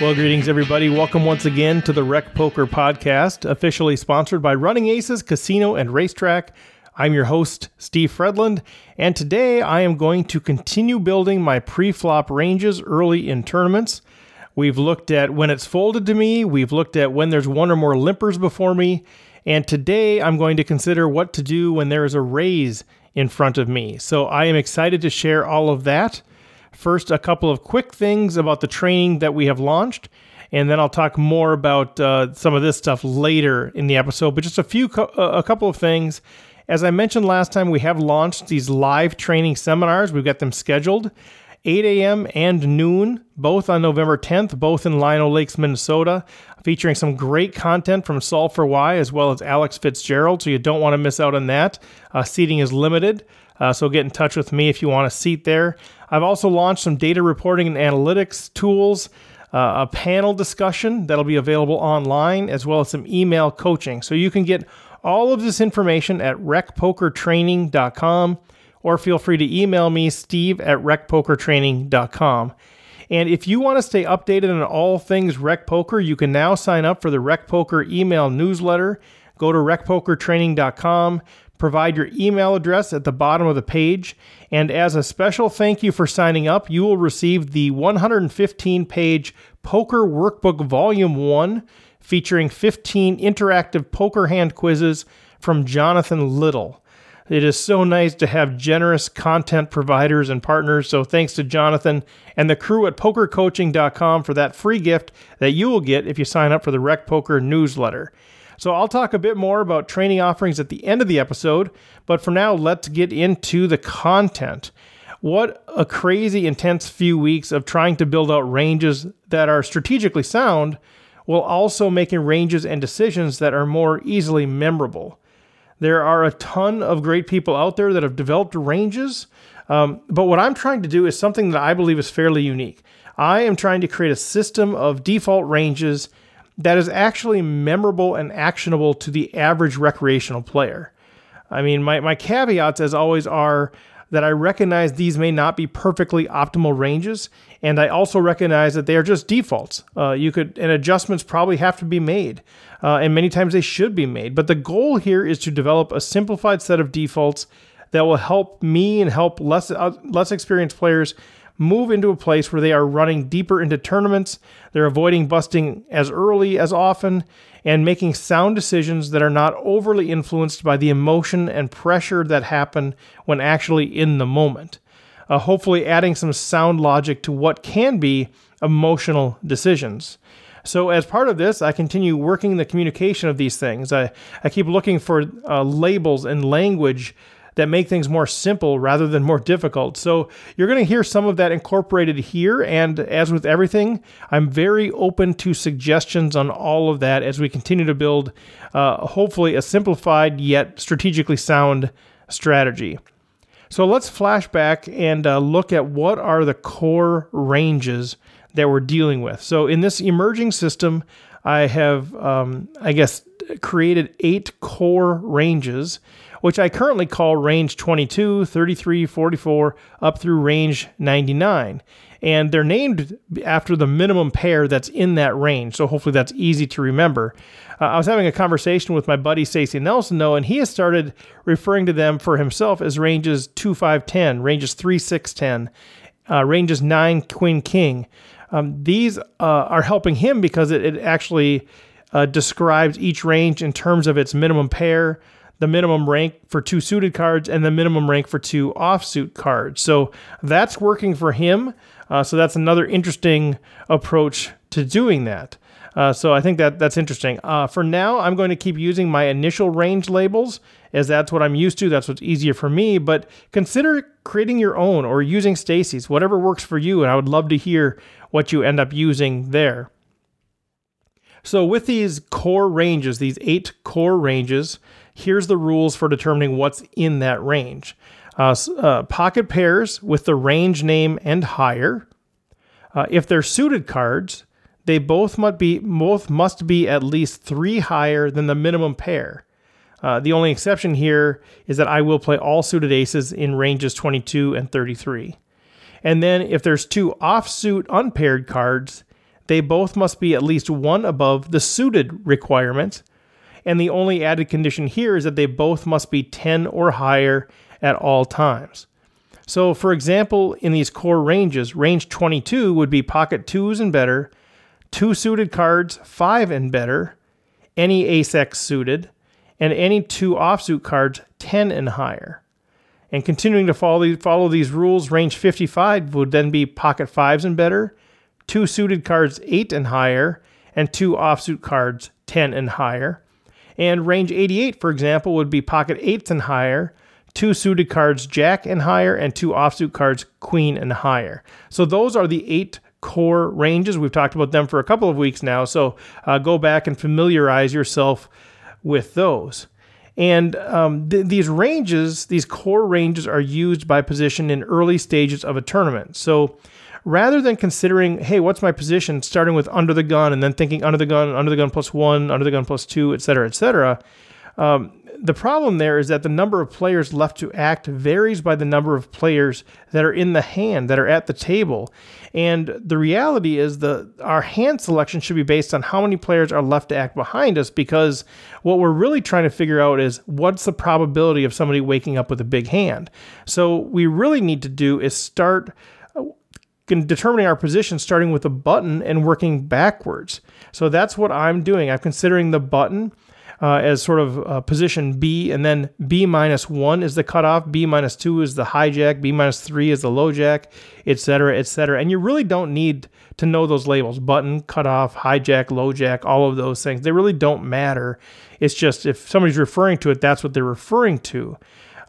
Well, greetings, everybody. Welcome once again to the Rec Poker Podcast, officially sponsored by Running Aces Casino and Racetrack. I'm your host, Steve Fredlund, and today I am going to continue building my pre flop ranges early in tournaments. We've looked at when it's folded to me, we've looked at when there's one or more limpers before me, and today I'm going to consider what to do when there is a raise in front of me. So I am excited to share all of that. First, a couple of quick things about the training that we have launched, and then I'll talk more about uh, some of this stuff later in the episode. But just a few, co- a couple of things. As I mentioned last time, we have launched these live training seminars. We've got them scheduled 8 a.m. and noon, both on November 10th, both in Lino Lakes, Minnesota, featuring some great content from Solve for Why as well as Alex Fitzgerald. So you don't want to miss out on that. Uh, seating is limited. Uh, so get in touch with me if you want a seat there. I've also launched some data reporting and analytics tools, uh, a panel discussion that'll be available online, as well as some email coaching. So you can get all of this information at recpokertraining.com or feel free to email me, steve at recpokertraining.com. And if you want to stay updated on all things Rec Poker, you can now sign up for the Rec Poker email newsletter. Go to recpokertraining.com, provide your email address at the bottom of the page, and as a special thank you for signing up, you will receive the 115 page Poker Workbook Volume 1 featuring 15 interactive poker hand quizzes from Jonathan Little. It is so nice to have generous content providers and partners. So thanks to Jonathan and the crew at pokercoaching.com for that free gift that you will get if you sign up for the Rec Poker newsletter. So I'll talk a bit more about training offerings at the end of the episode, but for now, let's get into the content. What a crazy, intense few weeks of trying to build out ranges that are strategically sound while also making ranges and decisions that are more easily memorable. There are a ton of great people out there that have developed ranges, um, but what I'm trying to do is something that I believe is fairly unique. I am trying to create a system of default ranges that is actually memorable and actionable to the average recreational player. I mean, my, my caveats, as always, are that I recognize these may not be perfectly optimal ranges, and I also recognize that they are just defaults. Uh, you could and adjustments probably have to be made, uh, and many times they should be made. But the goal here is to develop a simplified set of defaults that will help me and help less uh, less experienced players move into a place where they are running deeper into tournaments, they're avoiding busting as early as often, and making sound decisions that are not overly influenced by the emotion and pressure that happen when actually in the moment. Uh, hopefully, adding some sound logic to what can be emotional decisions. So, as part of this, I continue working the communication of these things. I, I keep looking for uh, labels and language that make things more simple rather than more difficult. So you're going to hear some of that incorporated here. And as with everything, I'm very open to suggestions on all of that as we continue to build, uh, hopefully, a simplified yet strategically sound strategy. So let's flash back and uh, look at what are the core ranges that we're dealing with. So in this emerging system, I have, um, I guess, created eight core ranges which I currently call range 22, 33, 44, up through range 99. And they're named after the minimum pair that's in that range. So hopefully that's easy to remember. Uh, I was having a conversation with my buddy Stacey Nelson, though, and he has started referring to them for himself as ranges 2, 5, 10, ranges 3, 6, 10, uh, ranges 9, Queen, King. Um, these uh, are helping him because it, it actually uh, describes each range in terms of its minimum pair, the minimum rank for two suited cards and the minimum rank for two offsuit cards. So that's working for him. Uh, so that's another interesting approach to doing that. Uh, so I think that that's interesting. Uh, for now, I'm going to keep using my initial range labels as that's what I'm used to. That's what's easier for me. But consider creating your own or using Stacy's, whatever works for you. And I would love to hear what you end up using there. So with these core ranges, these eight core ranges, here's the rules for determining what's in that range. Uh, uh, pocket pairs with the range name and higher. Uh, if they're suited cards, they both must be both must be at least three higher than the minimum pair. Uh, the only exception here is that I will play all suited aces in ranges 22 and 33. And then if there's two offsuit unpaired cards, they both must be at least one above the suited requirement. And the only added condition here is that they both must be 10 or higher at all times. So, for example, in these core ranges, range 22 would be pocket twos and better, two suited cards, five and better, any ace X suited, and any two offsuit cards, 10 and higher. And continuing to follow follow these rules, range 55 would then be pocket fives and better, two suited cards, 8 and higher, and two offsuit cards, 10 and higher. And range 88, for example, would be pocket 8s and higher, two suited cards, jack and higher, and two offsuit cards, queen and higher. So those are the eight core ranges. We've talked about them for a couple of weeks now. So uh, go back and familiarize yourself with those. And um, th- these ranges, these core ranges, are used by position in early stages of a tournament. So rather than considering, hey, what's my position, starting with under the gun and then thinking under the gun, under the gun plus one, under the gun plus two, et cetera, et cetera, um, the problem there is that the number of players left to act varies by the number of players that are in the hand that are at the table. And the reality is the our hand selection should be based on how many players are left to act behind us because what we're really trying to figure out is what's the probability of somebody waking up with a big hand. So we really need to do is start determining our position starting with the button and working backwards so that's what i'm doing i'm considering the button uh, as sort of uh, position B, and then B minus one is the cutoff, B minus two is the hijack, B minus three is the low jack, etc., etc. And you really don't need to know those labels button, cutoff, hijack, low jack, all of those things. They really don't matter. It's just if somebody's referring to it, that's what they're referring to.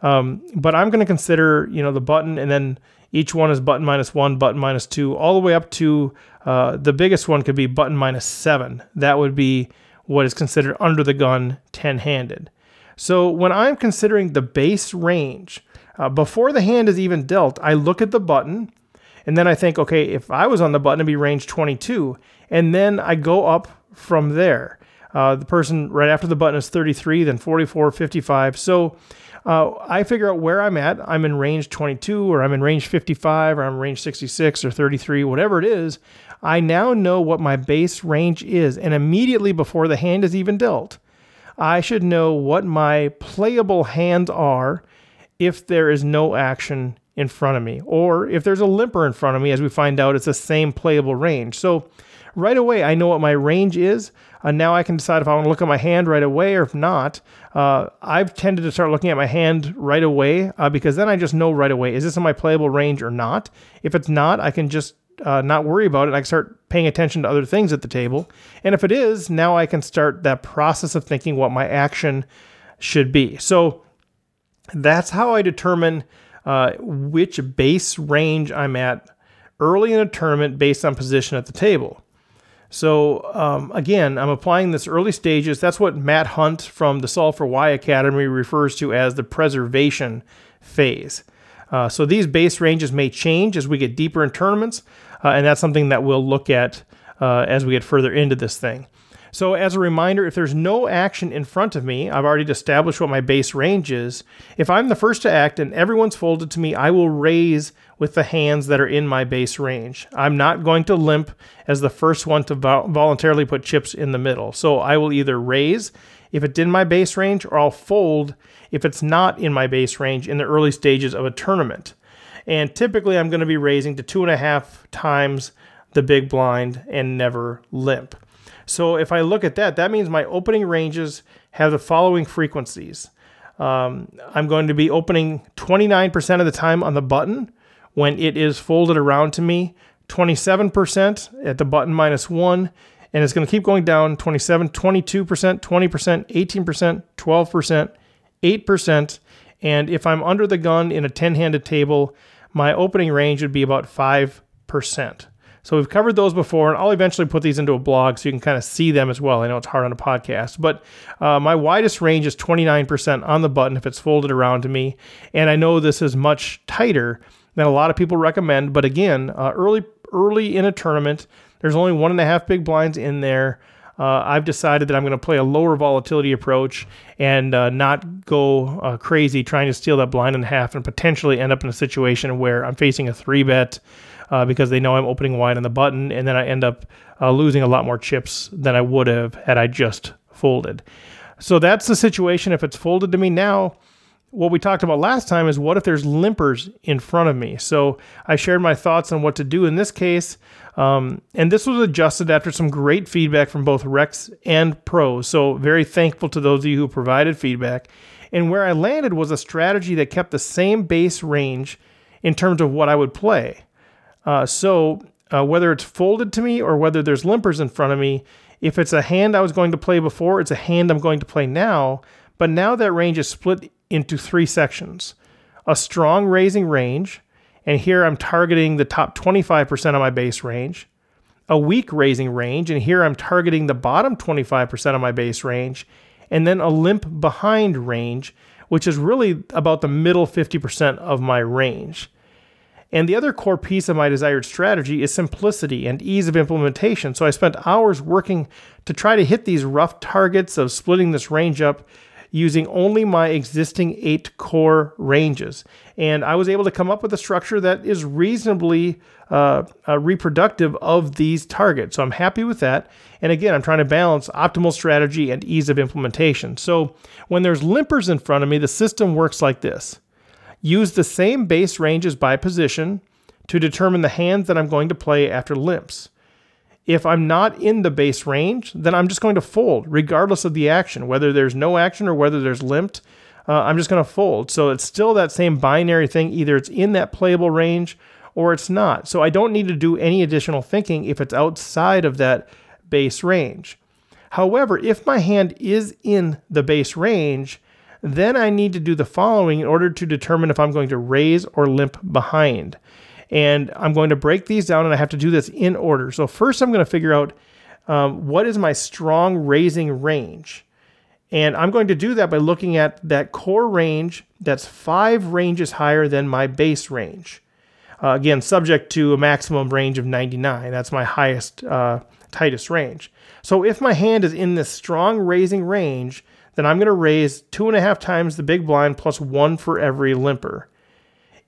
Um, but I'm going to consider, you know, the button and then each one is button minus one, button minus two, all the way up to uh, the biggest one could be button minus seven. That would be what is considered under the gun 10 handed. So when I'm considering the base range, uh, before the hand is even dealt, I look at the button and then I think, okay, if I was on the button, it'd be range 22. And then I go up from there. Uh, the person right after the button is 33, then 44, 55. So uh, I figure out where I'm at. I'm in range 22, or I'm in range 55, or I'm range 66, or 33, whatever it is. I now know what my base range is, and immediately before the hand is even dealt, I should know what my playable hands are if there is no action in front of me, or if there's a limper in front of me, as we find out it's the same playable range. So right away, I know what my range is. Uh, now I can decide if I want to look at my hand right away or if not. Uh, I've tended to start looking at my hand right away uh, because then I just know right away is this in my playable range or not. If it's not, I can just uh, not worry about it. I can start paying attention to other things at the table. And if it is, now I can start that process of thinking what my action should be. So that's how I determine uh, which base range I'm at early in a tournament based on position at the table. So um, again, I'm applying this early stages. That's what Matt Hunt from the Solve for Why Academy refers to as the preservation phase. Uh, so these base ranges may change as we get deeper in tournaments, uh, and that's something that we'll look at uh, as we get further into this thing. So, as a reminder, if there's no action in front of me, I've already established what my base range is. If I'm the first to act and everyone's folded to me, I will raise with the hands that are in my base range. I'm not going to limp as the first one to vo- voluntarily put chips in the middle. So, I will either raise if it's in my base range or I'll fold if it's not in my base range in the early stages of a tournament. And typically, I'm going to be raising to two and a half times the big blind and never limp. So if I look at that, that means my opening ranges have the following frequencies. Um, I'm going to be opening 29% of the time on the button when it is folded around to me, 27% at the button minus one, and it's going to keep going down 27, 22%, 20%, 18%, 12%, 8%. And if I'm under the gun in a 10 handed table, my opening range would be about 5%. So we've covered those before, and I'll eventually put these into a blog so you can kind of see them as well. I know it's hard on a podcast, but uh, my widest range is 29% on the button if it's folded around to me. And I know this is much tighter than a lot of people recommend, but again, uh, early early in a tournament, there's only one and a half big blinds in there. Uh, I've decided that I'm going to play a lower volatility approach and uh, not go uh, crazy trying to steal that blind and a half and potentially end up in a situation where I'm facing a three bet uh, because they know I'm opening wide on the button, and then I end up uh, losing a lot more chips than I would have had I just folded. So that's the situation. If it's folded to me now, what we talked about last time is what if there's limpers in front of me? So I shared my thoughts on what to do in this case. Um, and this was adjusted after some great feedback from both recs and pros. So very thankful to those of you who provided feedback. And where I landed was a strategy that kept the same base range in terms of what I would play. Uh, so uh, whether it's folded to me or whether there's limpers in front of me, if it's a hand I was going to play before, it's a hand I'm going to play now. But now that range is split into three sections a strong raising range, and here I'm targeting the top 25% of my base range, a weak raising range, and here I'm targeting the bottom 25% of my base range, and then a limp behind range, which is really about the middle 50% of my range. And the other core piece of my desired strategy is simplicity and ease of implementation. So I spent hours working to try to hit these rough targets of splitting this range up using only my existing eight core ranges. And I was able to come up with a structure that is reasonably uh, uh, reproductive of these targets. So I'm happy with that. And again, I'm trying to balance optimal strategy and ease of implementation. So when there's limpers in front of me, the system works like this use the same base ranges by position to determine the hands that I'm going to play after limps. If I'm not in the base range, then I'm just going to fold regardless of the action, whether there's no action or whether there's limped. Uh, I'm just going to fold. So it's still that same binary thing. Either it's in that playable range or it's not. So I don't need to do any additional thinking if it's outside of that base range. However, if my hand is in the base range, then I need to do the following in order to determine if I'm going to raise or limp behind. And I'm going to break these down, and I have to do this in order. So, first, I'm going to figure out um, what is my strong raising range. And I'm going to do that by looking at that core range that's five ranges higher than my base range. Uh, again, subject to a maximum range of 99. That's my highest, uh, tightest range. So if my hand is in this strong raising range, then I'm going to raise two and a half times the big blind plus one for every limper.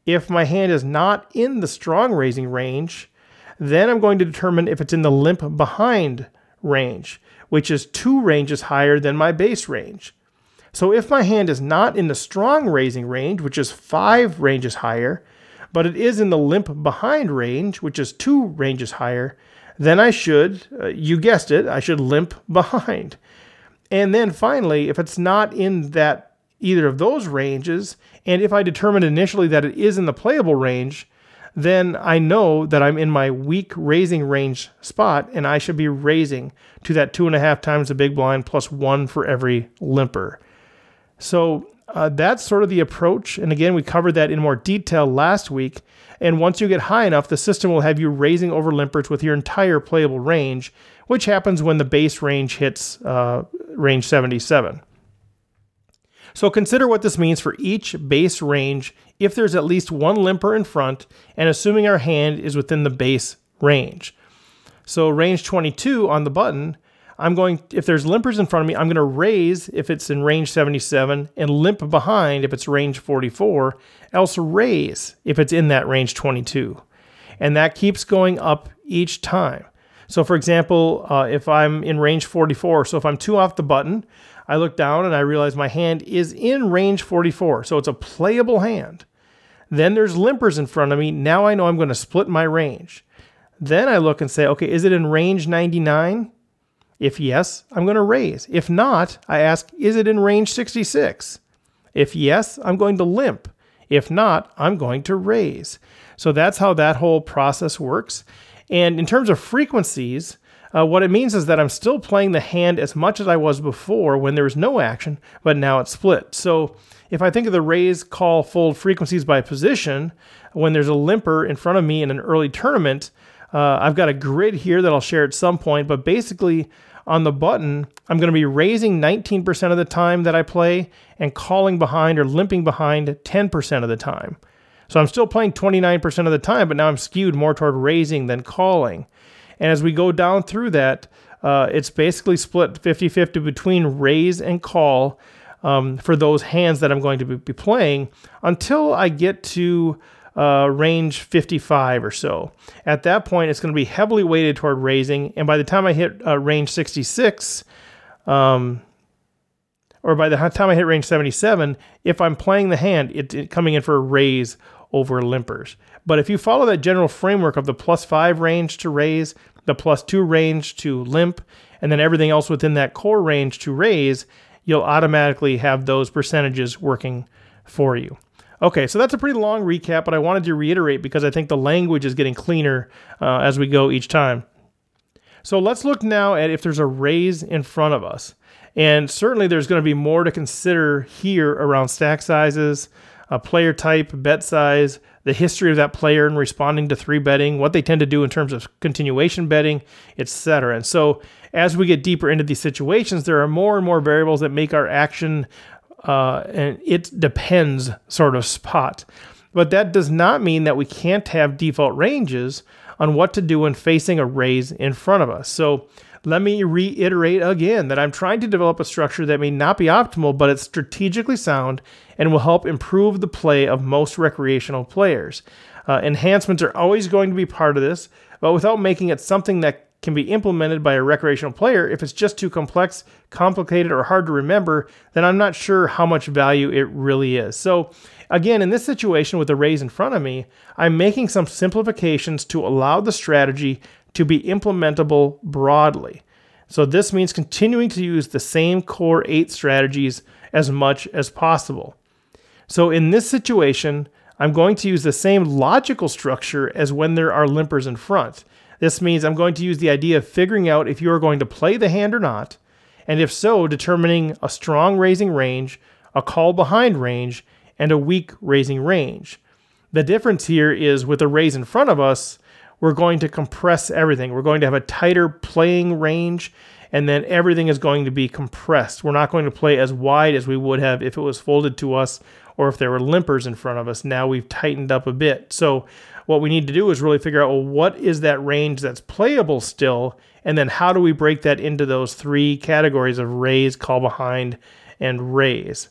If my hand is not in the strong raising range, then I'm going to determine if it's in the limp behind range, which is two ranges higher than my base range. So if my hand is not in the strong raising range, which is five ranges higher, but it is in the limp behind range, which is two ranges higher, then I should, uh, you guessed it, I should limp behind. And then finally, if it's not in that either of those ranges, and if I determine initially that it is in the playable range, then I know that I'm in my weak raising range spot and I should be raising to that two and a half times the big blind plus one for every limper. So uh, that's sort of the approach. And again, we covered that in more detail last week. And once you get high enough, the system will have you raising over limpers with your entire playable range, which happens when the base range hits uh, range 77. So consider what this means for each base range if there's at least one limper in front and assuming our hand is within the base range. So range 22 on the button, I'm going if there's limpers in front of me, I'm going to raise if it's in range 77 and limp behind if it's range 44, else raise if it's in that range 22. And that keeps going up each time. So for example, uh, if I'm in range 44, so if I'm two off the button, I look down and I realize my hand is in range 44. So it's a playable hand. Then there's limpers in front of me. Now I know I'm going to split my range. Then I look and say, okay, is it in range 99? If yes, I'm going to raise. If not, I ask, is it in range 66? If yes, I'm going to limp. If not, I'm going to raise. So that's how that whole process works. And in terms of frequencies, uh, what it means is that I'm still playing the hand as much as I was before when there was no action, but now it's split. So if I think of the raise, call, fold frequencies by position, when there's a limper in front of me in an early tournament, uh, I've got a grid here that I'll share at some point, but basically on the button, I'm going to be raising 19% of the time that I play and calling behind or limping behind 10% of the time. So I'm still playing 29% of the time, but now I'm skewed more toward raising than calling. And as we go down through that, uh, it's basically split 50 50 between raise and call um, for those hands that I'm going to be playing until I get to uh, range 55 or so. At that point, it's going to be heavily weighted toward raising, and by the time I hit uh, range 66, um, or by the time I hit range 77, if I'm playing the hand, it's it coming in for a raise over limpers. But if you follow that general framework of the plus five range to raise, the plus two range to limp, and then everything else within that core range to raise, you'll automatically have those percentages working for you. Okay, so that's a pretty long recap, but I wanted to reiterate because I think the language is getting cleaner uh, as we go each time. So let's look now at if there's a raise in front of us. And certainly there's going to be more to consider here around stack sizes, a player type, bet size, the history of that player in responding to three betting, what they tend to do in terms of continuation betting, etc. And so as we get deeper into these situations, there are more and more variables that make our action uh, and it depends sort of spot. But that does not mean that we can't have default ranges on what to do when facing a raise in front of us. So let me reiterate again that I'm trying to develop a structure that may not be optimal, but it's strategically sound and will help improve the play of most recreational players. Uh, enhancements are always going to be part of this, but without making it something that can be implemented by a recreational player, if it's just too complex, complicated, or hard to remember, then I'm not sure how much value it really is. So, again, in this situation with the raise in front of me, I'm making some simplifications to allow the strategy to be implementable broadly. So this means continuing to use the same core eight strategies as much as possible. So in this situation, I'm going to use the same logical structure as when there are limpers in front. This means I'm going to use the idea of figuring out if you are going to play the hand or not, and if so, determining a strong raising range, a call behind range, and a weak raising range. The difference here is with the raise in front of us, we're going to compress everything. We're going to have a tighter playing range, and then everything is going to be compressed. We're not going to play as wide as we would have if it was folded to us or if there were limpers in front of us. Now we've tightened up a bit. So, what we need to do is really figure out well, what is that range that's playable still, and then how do we break that into those three categories of raise, call behind, and raise.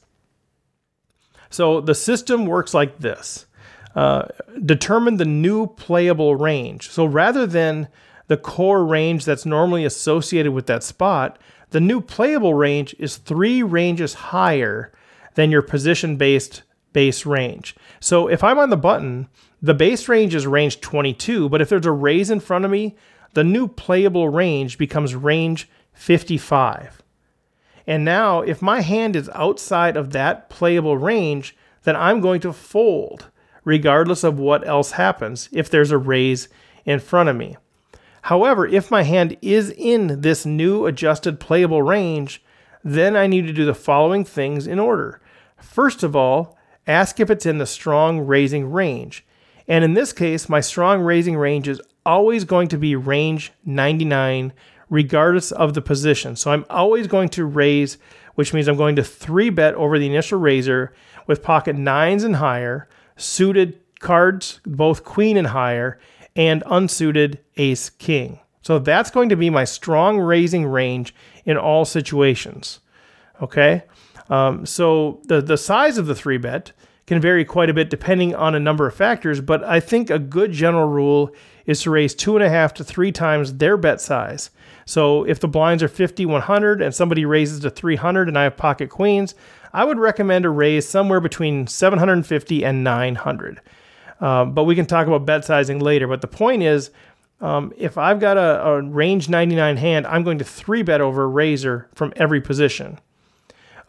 So, the system works like this uh, determine the new playable range. So rather than the core range that's normally associated with that spot, the new playable range is three ranges higher than your position based base range. So if I'm on the button, the base range is range 22, but if there's a raise in front of me, the new playable range becomes range 55. And now, if my hand is outside of that playable range, then I'm going to fold regardless of what else happens if there's a raise in front of me. However, if my hand is in this new adjusted playable range, then I need to do the following things in order. First of all, ask if it's in the strong raising range. And in this case, my strong raising range is always going to be range 99, regardless of the position. So I'm always going to raise, which means I'm going to three bet over the initial raiser with pocket nines and higher suited cards, both queen and higher, and unsuited ace king. So that's going to be my strong raising range in all situations. Okay. Um, so the, the size of the three bet can vary quite a bit depending on a number of factors, but I think a good general rule is to raise two and a half to three times their bet size. So if the blinds are 50, 100, and somebody raises to 300 and I have pocket queens, I would recommend a raise somewhere between 750 and 900. Um, but we can talk about bet sizing later. But the point is, um, if I've got a, a, range 99 hand, I'm going to three bet over a raiser from every position.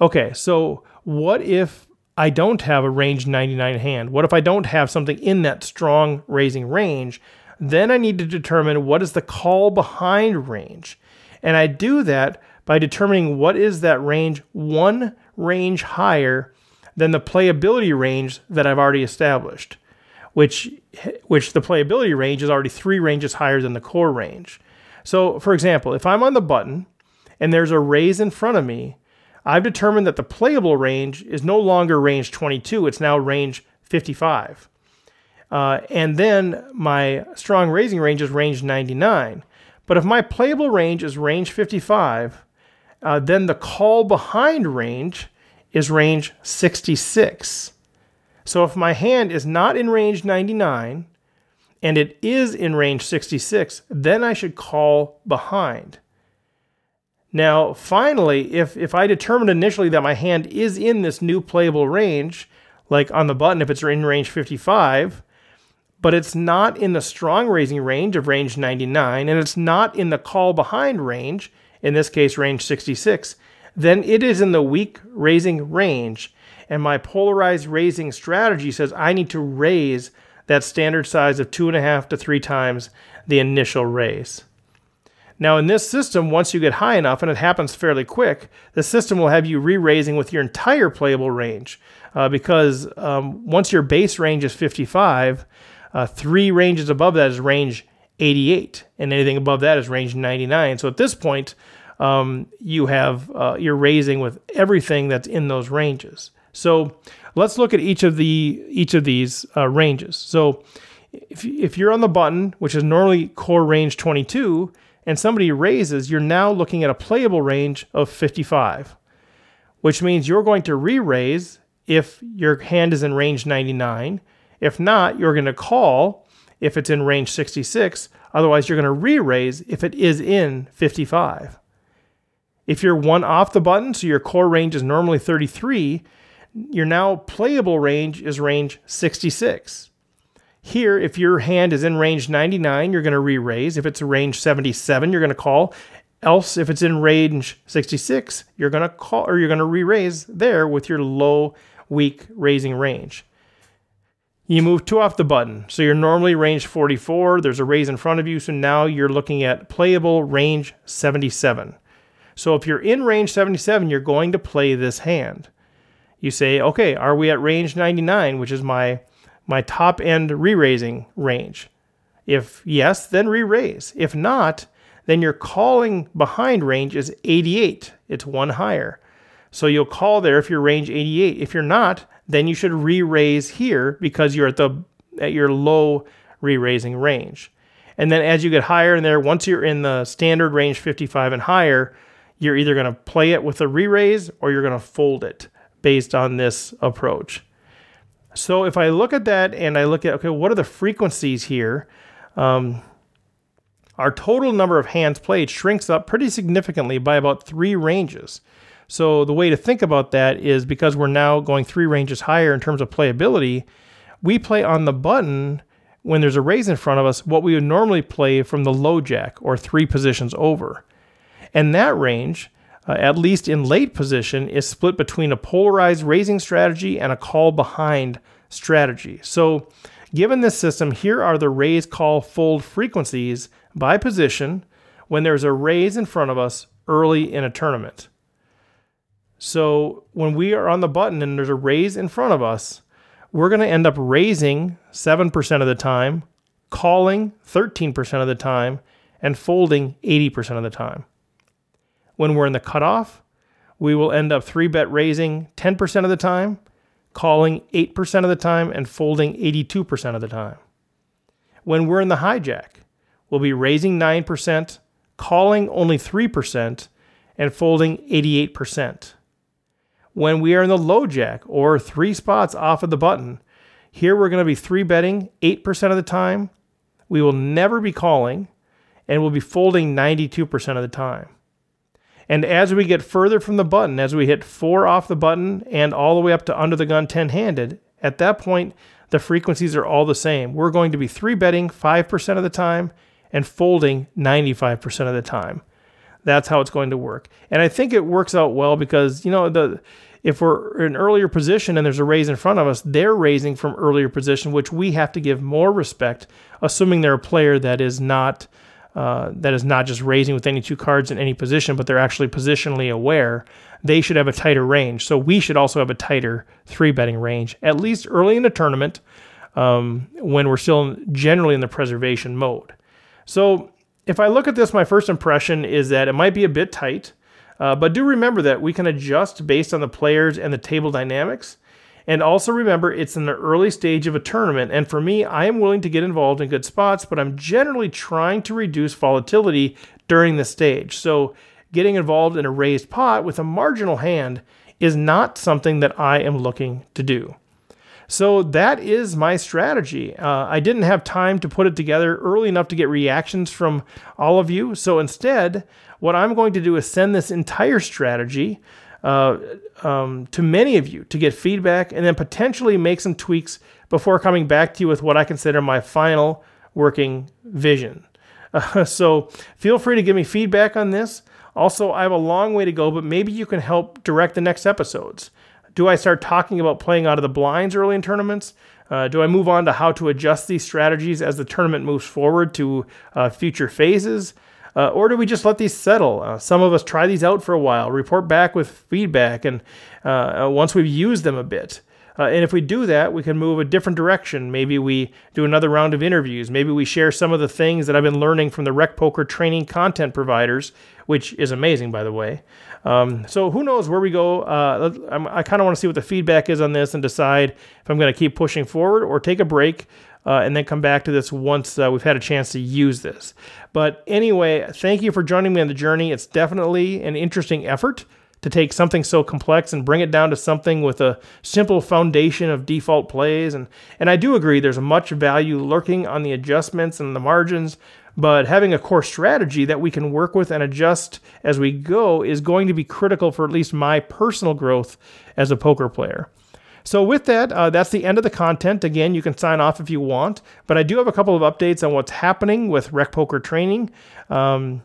Okay, so what if I don't have a range 99 hand? What if I don't have something in that strong raising range? Then I need to determine what is the call behind range. And I do that by determining what is that range one range higher than the playability range that I've already established, which which the playability range is already three ranges higher than the core range. So, for example, if I'm on the button and there's a raise in front of me, I've determined that the playable range is no longer range 22, it's now range 55. Uh, and then my strong raising range is range 99. But if my playable range is range 55, uh, then the call behind range is range 66. So if my hand is not in range 99 and it is in range 66, then I should call behind. Now, finally, if, if I determined initially that my hand is in this new playable range, like on the button if it's in range 55, but it's not in the strong raising range of range 99, and it's not in the call behind range, in this case range 66, then it is in the weak raising range. And my polarized raising strategy says I need to raise that standard size of two and a half to three times the initial raise. Now, in this system, once you get high enough, and it happens fairly quick, the system will have you re raising with your entire playable range. Uh, because um, once your base range is 55, uh, three ranges above that is range 88, and anything above that is range 99. So at this point, um, you have uh, you're raising with everything that's in those ranges. So let's look at each of the each of these uh, ranges. So if, if you're on the button, which is normally core range 22, and somebody raises, you're now looking at a playable range of 55, which means you're going to re-raise if your hand is in range 99. If not, you're going to call if it's in range 66. Otherwise, you're going to re-raise if it is in 55. If you're one off the button, so your core range is normally 33, your now playable range is range 66. Here, if your hand is in range 99, you're going to re raise. If it's range 77, you're going to call. Else, if it's in range 66, you're going to call or you're going to re raise there with your low, weak raising range. You move two off the button. So you're normally range 44. There's a raise in front of you. So now you're looking at playable range 77. So if you're in range 77, you're going to play this hand. You say, okay, are we at range 99, which is my my top end re-raising range? If yes, then re-raise. If not, then your calling behind range is 88. It's one higher. So you'll call there if you're range 88. If you're not, then you should re-raise here because you're at the at your low re-raising range. And then as you get higher in there, once you're in the standard range 55 and higher, you're either going to play it with a re-raise or you're going to fold it based on this approach. So if I look at that and I look at, okay, what are the frequencies here? Um, our total number of hands played shrinks up pretty significantly by about three ranges. So the way to think about that is because we're now going three ranges higher in terms of playability, we play on the button when there's a raise in front of us what we would normally play from the low jack or three positions over. And that range uh, at least in late position, is split between a polarized raising strategy and a call behind strategy. So, given this system, here are the raise, call, fold frequencies by position when there's a raise in front of us early in a tournament. So, when we are on the button and there's a raise in front of us, we're going to end up raising 7% of the time, calling 13% of the time, and folding 80% of the time when we're in the cutoff, we will end up three bet raising 10% of the time, calling 8% of the time, and folding 82% of the time. When we're in the hijack, we'll be raising 9%, calling only 3%, and folding 88%. When we are in the low jack or three spots off of the button, here we're going to be three betting 8% of the time. We will never be calling, and we'll be folding 92% of the time. And as we get further from the button, as we hit four off the button and all the way up to under the gun 10 handed, at that point, the frequencies are all the same. We're going to be three betting 5% of the time and folding 95% of the time. That's how it's going to work. And I think it works out well because, you know, the if we're in earlier position and there's a raise in front of us, they're raising from earlier position, which we have to give more respect, assuming they're a player that is not uh, that is not just raising with any two cards in any position, but they're actually positionally aware, they should have a tighter range. So we should also have a tighter three betting range, at least early in the tournament um, when we're still generally in the preservation mode. So if I look at this, my first impression is that it might be a bit tight, uh, but do remember that we can adjust based on the players and the table dynamics. And also remember, it's in the early stage of a tournament. And for me, I am willing to get involved in good spots, but I'm generally trying to reduce volatility during the stage. So getting involved in a raised pot with a marginal hand is not something that I am looking to do. So that is my strategy. Uh, I didn't have time to put it together early enough to get reactions from all of you. So instead, what I'm going to do is send this entire strategy uh, um, to many of you to get feedback and then potentially make some tweaks before coming back to you with what I consider my final working vision. Uh, so feel free to give me feedback on this. Also, I have a long way to go, but maybe you can help direct the next episodes. Do I start talking about playing out of the blinds early in tournaments? Uh, do I move on to how to adjust these strategies as the tournament moves forward to uh, future phases? Uh, or do we just let these settle? Uh, some of us try these out for a while, report back with feedback, and uh, uh, once we've used them a bit. Uh, and if we do that, we can move a different direction. Maybe we do another round of interviews. Maybe we share some of the things that I've been learning from the Rec Poker training content providers, which is amazing, by the way. Um, so who knows where we go? Uh, I kind of want to see what the feedback is on this and decide if I'm going to keep pushing forward or take a break. Uh, and then come back to this once uh, we've had a chance to use this. But anyway, thank you for joining me on the journey. It's definitely an interesting effort to take something so complex and bring it down to something with a simple foundation of default plays. And, and I do agree there's much value lurking on the adjustments and the margins, but having a core strategy that we can work with and adjust as we go is going to be critical for at least my personal growth as a poker player. So, with that, uh, that's the end of the content. Again, you can sign off if you want, but I do have a couple of updates on what's happening with Rec Poker training. Um,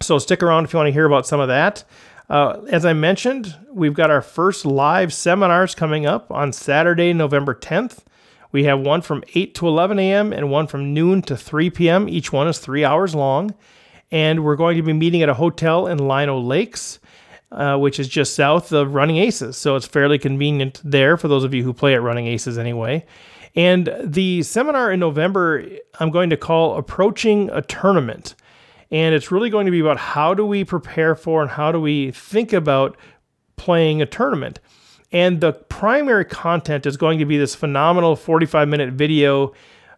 so, stick around if you want to hear about some of that. Uh, as I mentioned, we've got our first live seminars coming up on Saturday, November 10th. We have one from 8 to 11 a.m. and one from noon to 3 p.m. Each one is three hours long. And we're going to be meeting at a hotel in Lino Lakes, uh, which is just south of Running Aces. So it's fairly convenient there for those of you who play at Running Aces anyway. And the seminar in November, I'm going to call Approaching a Tournament. And it's really going to be about how do we prepare for and how do we think about playing a tournament. And the primary content is going to be this phenomenal 45 minute video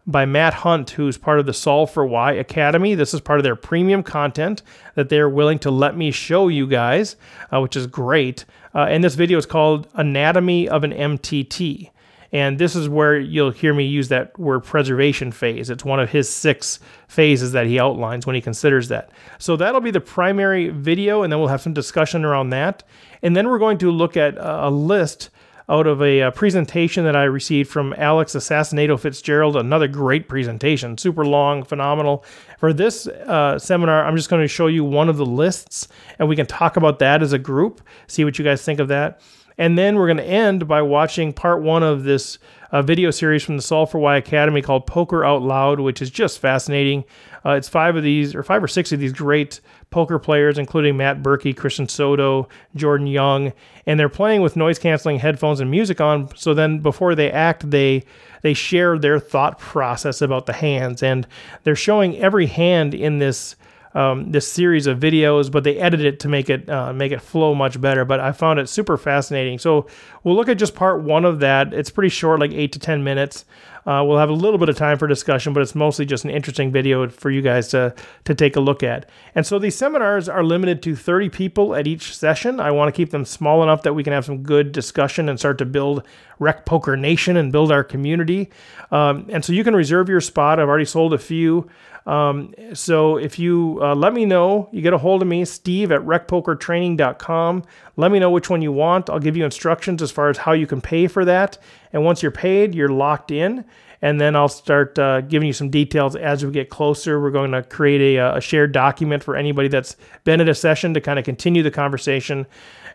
by Matt Hunt, who's part of the Solve for Why Academy. This is part of their premium content that they're willing to let me show you guys, uh, which is great. Uh, and this video is called Anatomy of an MTT. And this is where you'll hear me use that word preservation phase. It's one of his six phases that he outlines when he considers that. So that'll be the primary video, and then we'll have some discussion around that. And then we're going to look at a list out of a, presentation that I received from Alex Assassinato Fitzgerald. Another great presentation, super long, phenomenal. For this uh, seminar, I'm just going to show you one of the lists, and we can talk about that as a group, see what you guys think of that. And then we're going to end by watching part one of this uh, video series from the Solve for Why Academy called Poker Out Loud, which is just fascinating. Uh, it's five of these, or five or six of these great poker players, including Matt Berkey, Christian Soto, Jordan Young, and they're playing with noise canceling headphones and music on. So then before they act, they they share their thought process about the hands, and they're showing every hand in this um, this series of videos, but they edited it to make it uh, make it flow much better. But I found it super fascinating. So we'll look at just part one of that. It's pretty short, like eight to ten minutes. Uh, we'll have a little bit of time for discussion, but it's mostly just an interesting video for you guys to to take a look at. And so these seminars are limited to 30 people at each session. I want to keep them small enough that we can have some good discussion and start to build Rec Poker Nation and build our community. Um, and so you can reserve your spot. I've already sold a few. Um, so if you uh, let me know, you get a hold of me, Steve at recpokertraining.com. Let me know which one you want. I'll give you instructions as far as how you can pay for that. And once you're paid, you're locked in. And then I'll start uh, giving you some details as we get closer. We're going to create a, a shared document for anybody that's been at a session to kind of continue the conversation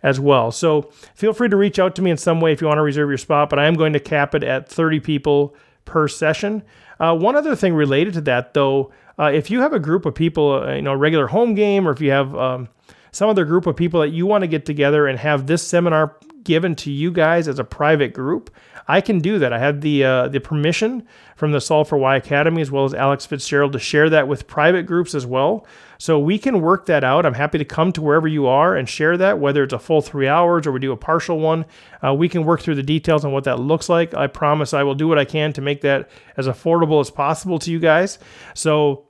as well. So feel free to reach out to me in some way if you want to reserve your spot, but I am going to cap it at 30 people per session. Uh, one other thing related to that, though, uh, if you have a group of people, uh, you know, a regular home game, or if you have um, some other group of people that you want to get together and have this seminar given to you guys as a private group, I can do that. I have the uh, the permission from the Solve for Why Academy as well as Alex Fitzgerald to share that with private groups as well. So we can work that out. I'm happy to come to wherever you are and share that, whether it's a full three hours or we do a partial one. Uh, we can work through the details on what that looks like. I promise I will do what I can to make that as affordable as possible to you guys. So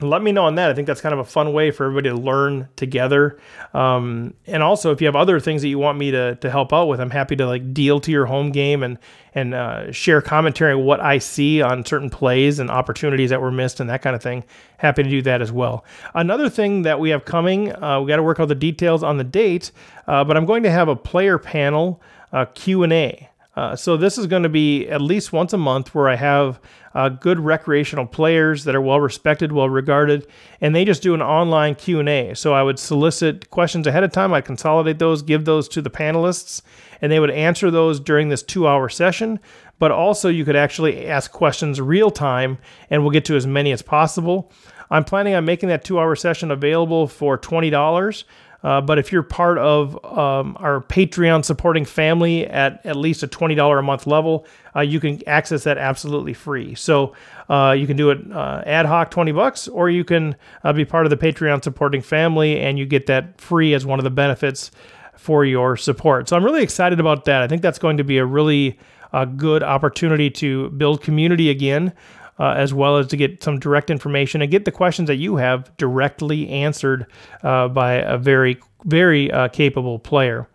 let me know on that. I think that's kind of a fun way for everybody to learn together. Um, and also, if you have other things that you want me to, to help out with, I'm happy to like deal to your home game and and uh, share commentary on what I see on certain plays and opportunities that were missed and that kind of thing. Happy to do that as well. Another thing that we have coming, uh, we got to work out the details on the date, uh, but I'm going to have a player panel uh, Q and A. Uh, so this is going to be at least once a month where I have uh, good recreational players that are well respected, well regarded, and they just do an online Q and A. So I would solicit questions ahead of time. I'd consolidate those, give those to the panelists, and they would answer those during this two-hour session. But also, you could actually ask questions real time, and we'll get to as many as possible. I'm planning on making that two-hour session available for twenty dollars. Uh, but if you're part of um, our Patreon supporting family at at least a $20 a month level, uh, you can access that absolutely free. So uh, you can do it uh, ad hoc 20 bucks, or you can uh, be part of the Patreon supporting family and you get that free as one of the benefits for your support. So I'm really excited about that. I think that's going to be a really uh, good opportunity to build community again uh, as well as to get some direct information and get the questions that you have directly answered uh, by a very, very uh, capable player.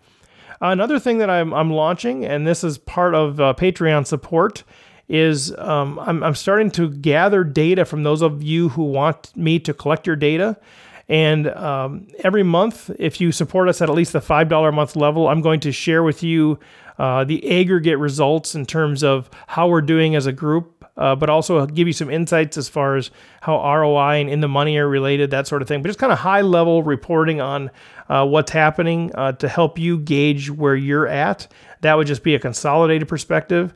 Another thing that I'm, I'm launching, and this is part of uh, Patreon support, is um, I'm, I'm starting to gather data from those of you who want me to collect your data. And um, every month, if you support us at at least the $5 a month level, I'm going to share with you uh, the aggregate results in terms of how we're doing as a group uh, but also give you some insights as far as how ROI and in the money are related, that sort of thing. But just kind of high level reporting on uh, what's happening uh, to help you gauge where you're at. That would just be a consolidated perspective.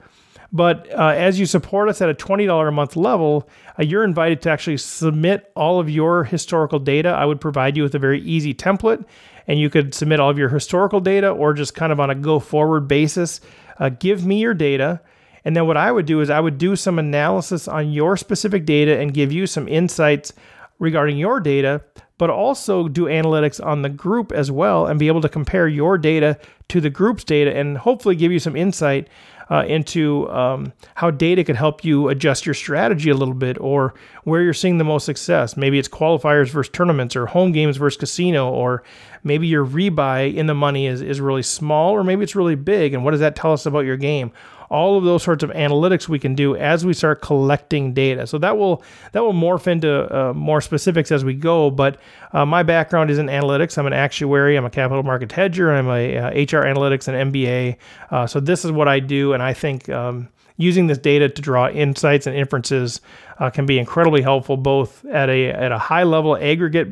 But uh, as you support us at a $20 a month level, uh, you're invited to actually submit all of your historical data. I would provide you with a very easy template, and you could submit all of your historical data or just kind of on a go forward basis. Uh, give me your data. And then what I would do is I would do some analysis on your specific data and give you some insights regarding your data, but also do analytics on the group as well and be able to compare your data to the group's data and hopefully give you some insight uh, into um, how data could help you adjust your strategy a little bit or where you're seeing the most success. Maybe it's qualifiers versus tournaments or home games versus casino, or maybe your rebuy in the money is, is really small or maybe it's really big. And what does that tell us about your game? All of those sorts of analytics we can do as we start collecting data. So that will that will morph into uh, more specifics as we go. But uh, my background is in analytics. I'm an actuary. I'm a capital market hedger. I'm a uh, HR analytics and MBA. Uh, so this is what I do, and I think. Um, using this data to draw insights and inferences uh, can be incredibly helpful, both at a at a high level aggregate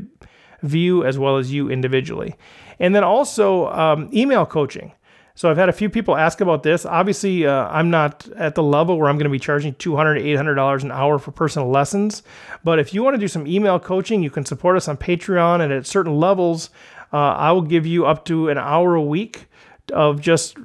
view as well as you individually, and then also um, email coaching. So I've had a few people ask about this. Obviously, uh, I'm not at the level where I'm going to be charging $200, $800 an hour for personal lessons. But if you want to do some email coaching, you can support us on Patreon. And at certain levels, uh, I will give you up to an hour a week of just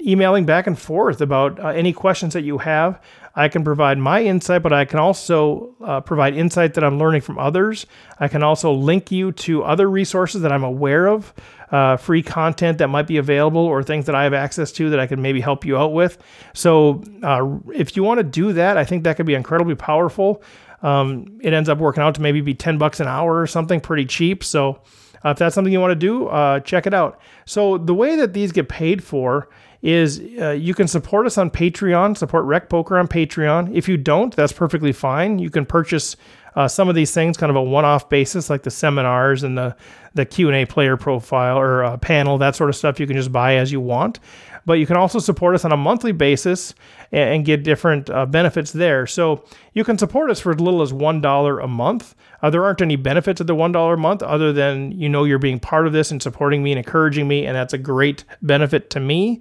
emailing back and forth about uh, any questions that you have. I can provide my insight, but I can also uh, provide insight that I'm learning from others. I can also link you to other resources that I'm aware of uh, free content that might be available or things that I have access to that I can maybe help you out with. So uh, if you want to do that, I think that could be incredibly powerful. Um, it ends up working out to maybe be 10 bucks an hour or something pretty cheap. So uh, if that's something you want to do, uh, check it out. So the way that these get paid for is uh, you can support us on Patreon, support Rec Poker on Patreon. If you don't, that's perfectly fine. You can purchase uh, some of these things kind of a one-off basis, like the seminars and the the Q and A player profile or uh, panel, that sort of stuff. You can just buy as you want, but you can also support us on a monthly basis and, and get different uh, benefits there. So you can support us for as little as one dollar a month. Uh, there aren't any benefits of the one dollar a month other than you know you're being part of this and supporting me and encouraging me, and that's a great benefit to me.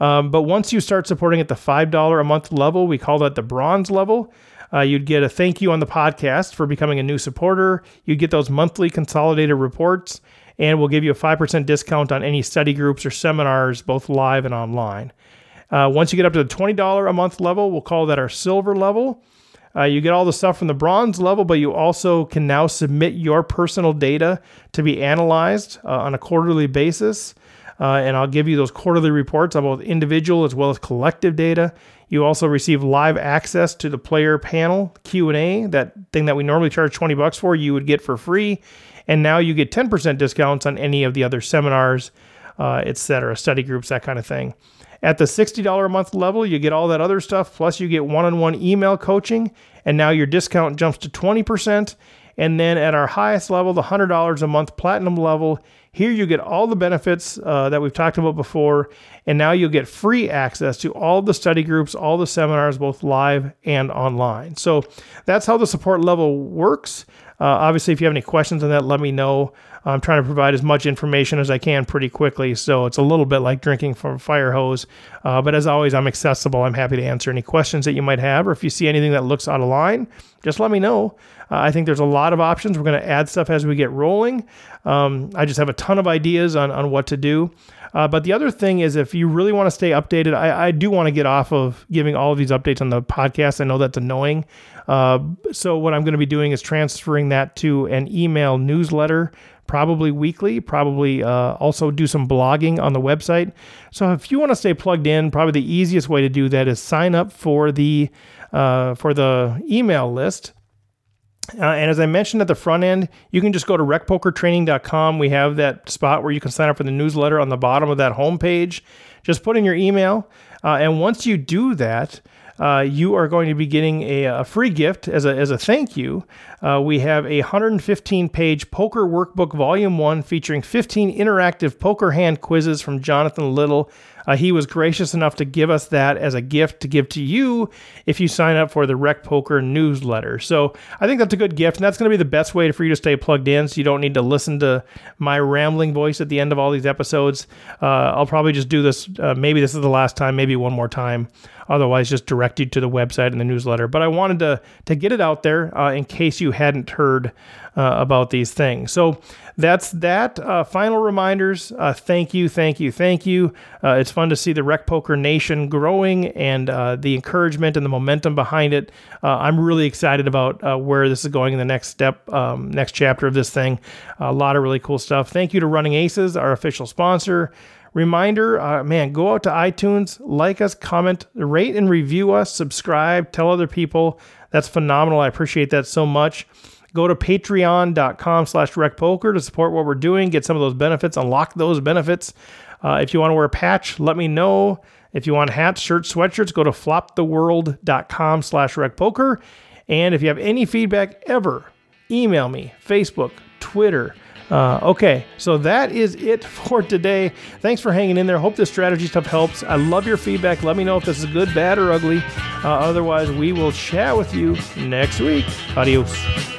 Um, but once you start supporting at the $5 a month level, we call that the bronze level. Uh, you'd get a thank you on the podcast for becoming a new supporter. You'd get those monthly consolidated reports, and we'll give you a 5% discount on any study groups or seminars, both live and online. Uh, once you get up to the $20 a month level, we'll call that our silver level. Uh, you get all the stuff from the bronze level, but you also can now submit your personal data to be analyzed uh, on a quarterly basis. Uh, and I'll give you those quarterly reports on both individual as well as collective data. You also receive live access to the player panel Q&A, that thing that we normally charge 20 bucks for, you would get for free. And now you get 10% discounts on any of the other seminars, uh, etc., study groups, that kind of thing. At the $60 a month level, you get all that other stuff, plus you get one on one email coaching, and now your discount jumps to 20%. And then at our highest level, the $100 a month platinum level, here you get all the benefits uh, that we've talked about before, and now you'll get free access to all the study groups, all the seminars, both live and online. So that's how the support level works. Uh, obviously, if you have any questions on that, let me know. I'm trying to provide as much information as I can pretty quickly, so it's a little bit like drinking from a fire hose. Uh, but as always, I'm accessible. I'm happy to answer any questions that you might have, or if you see anything that looks out of line, just let me know. Uh, I think there's a lot of options. We're going to add stuff as we get rolling. Um, I just have a ton of ideas on, on what to do. Uh, but the other thing is, if you really want to stay updated, I, I do want to get off of giving all of these updates on the podcast. I know that's annoying. Uh, so, what I'm going to be doing is transferring that to an email newsletter, probably weekly, probably uh, also do some blogging on the website. So, if you want to stay plugged in, probably the easiest way to do that is sign up for the uh, for the email list. Uh, and as I mentioned at the front end, you can just go to recpokertraining.com. We have that spot where you can sign up for the newsletter on the bottom of that homepage. Just put in your email. Uh, and once you do that, uh, you are going to be getting a, a, free gift as a, as a thank you. Uh, we have a 115 page poker workbook, volume one, featuring 15 interactive poker hand quizzes from Jonathan Little. Uh, he was gracious enough to give us that as a gift to give to you if you sign up for the Rec Poker newsletter. So I think that's a good gift, and that's going to be the best way for you to stay plugged in so you don't need to listen to my rambling voice at the end of all these episodes. Uh, I'll probably just do this. Uh, maybe this is the last time, maybe one more time. Otherwise, just direct you to the website and the newsletter. But I wanted to to get it out there uh, in case you hadn't heard uh, about these things. So that's that. Uh, final reminders. Uh, thank you, thank you, thank you. Uh, it's fun to see the Rec Poker Nation growing and uh, the encouragement and the momentum behind it. I'm really excited about where this is going in the next step, um, next chapter of this thing. A lot of really cool stuff. Thank you to Running Aces, our official sponsor. Reminder, uh, man, go out to iTunes, like us, comment, rate and review us, subscribe, tell other people. That's phenomenal. I appreciate that so much. Go to patreon.com slash recpoker to support what we're doing, get some of those benefits, unlock those benefits. Uh, if you want to wear a patch, let me know. If you want hats, shirts, sweatshirts, go to floptheworld.com slash recpoker. And if you have any feedback ever, email me, Facebook, Twitter, uh, okay, so that is it for today. Thanks for hanging in there. Hope this strategy stuff helps. I love your feedback. Let me know if this is good, bad, or ugly. Uh, otherwise, we will chat with you next week. Adios.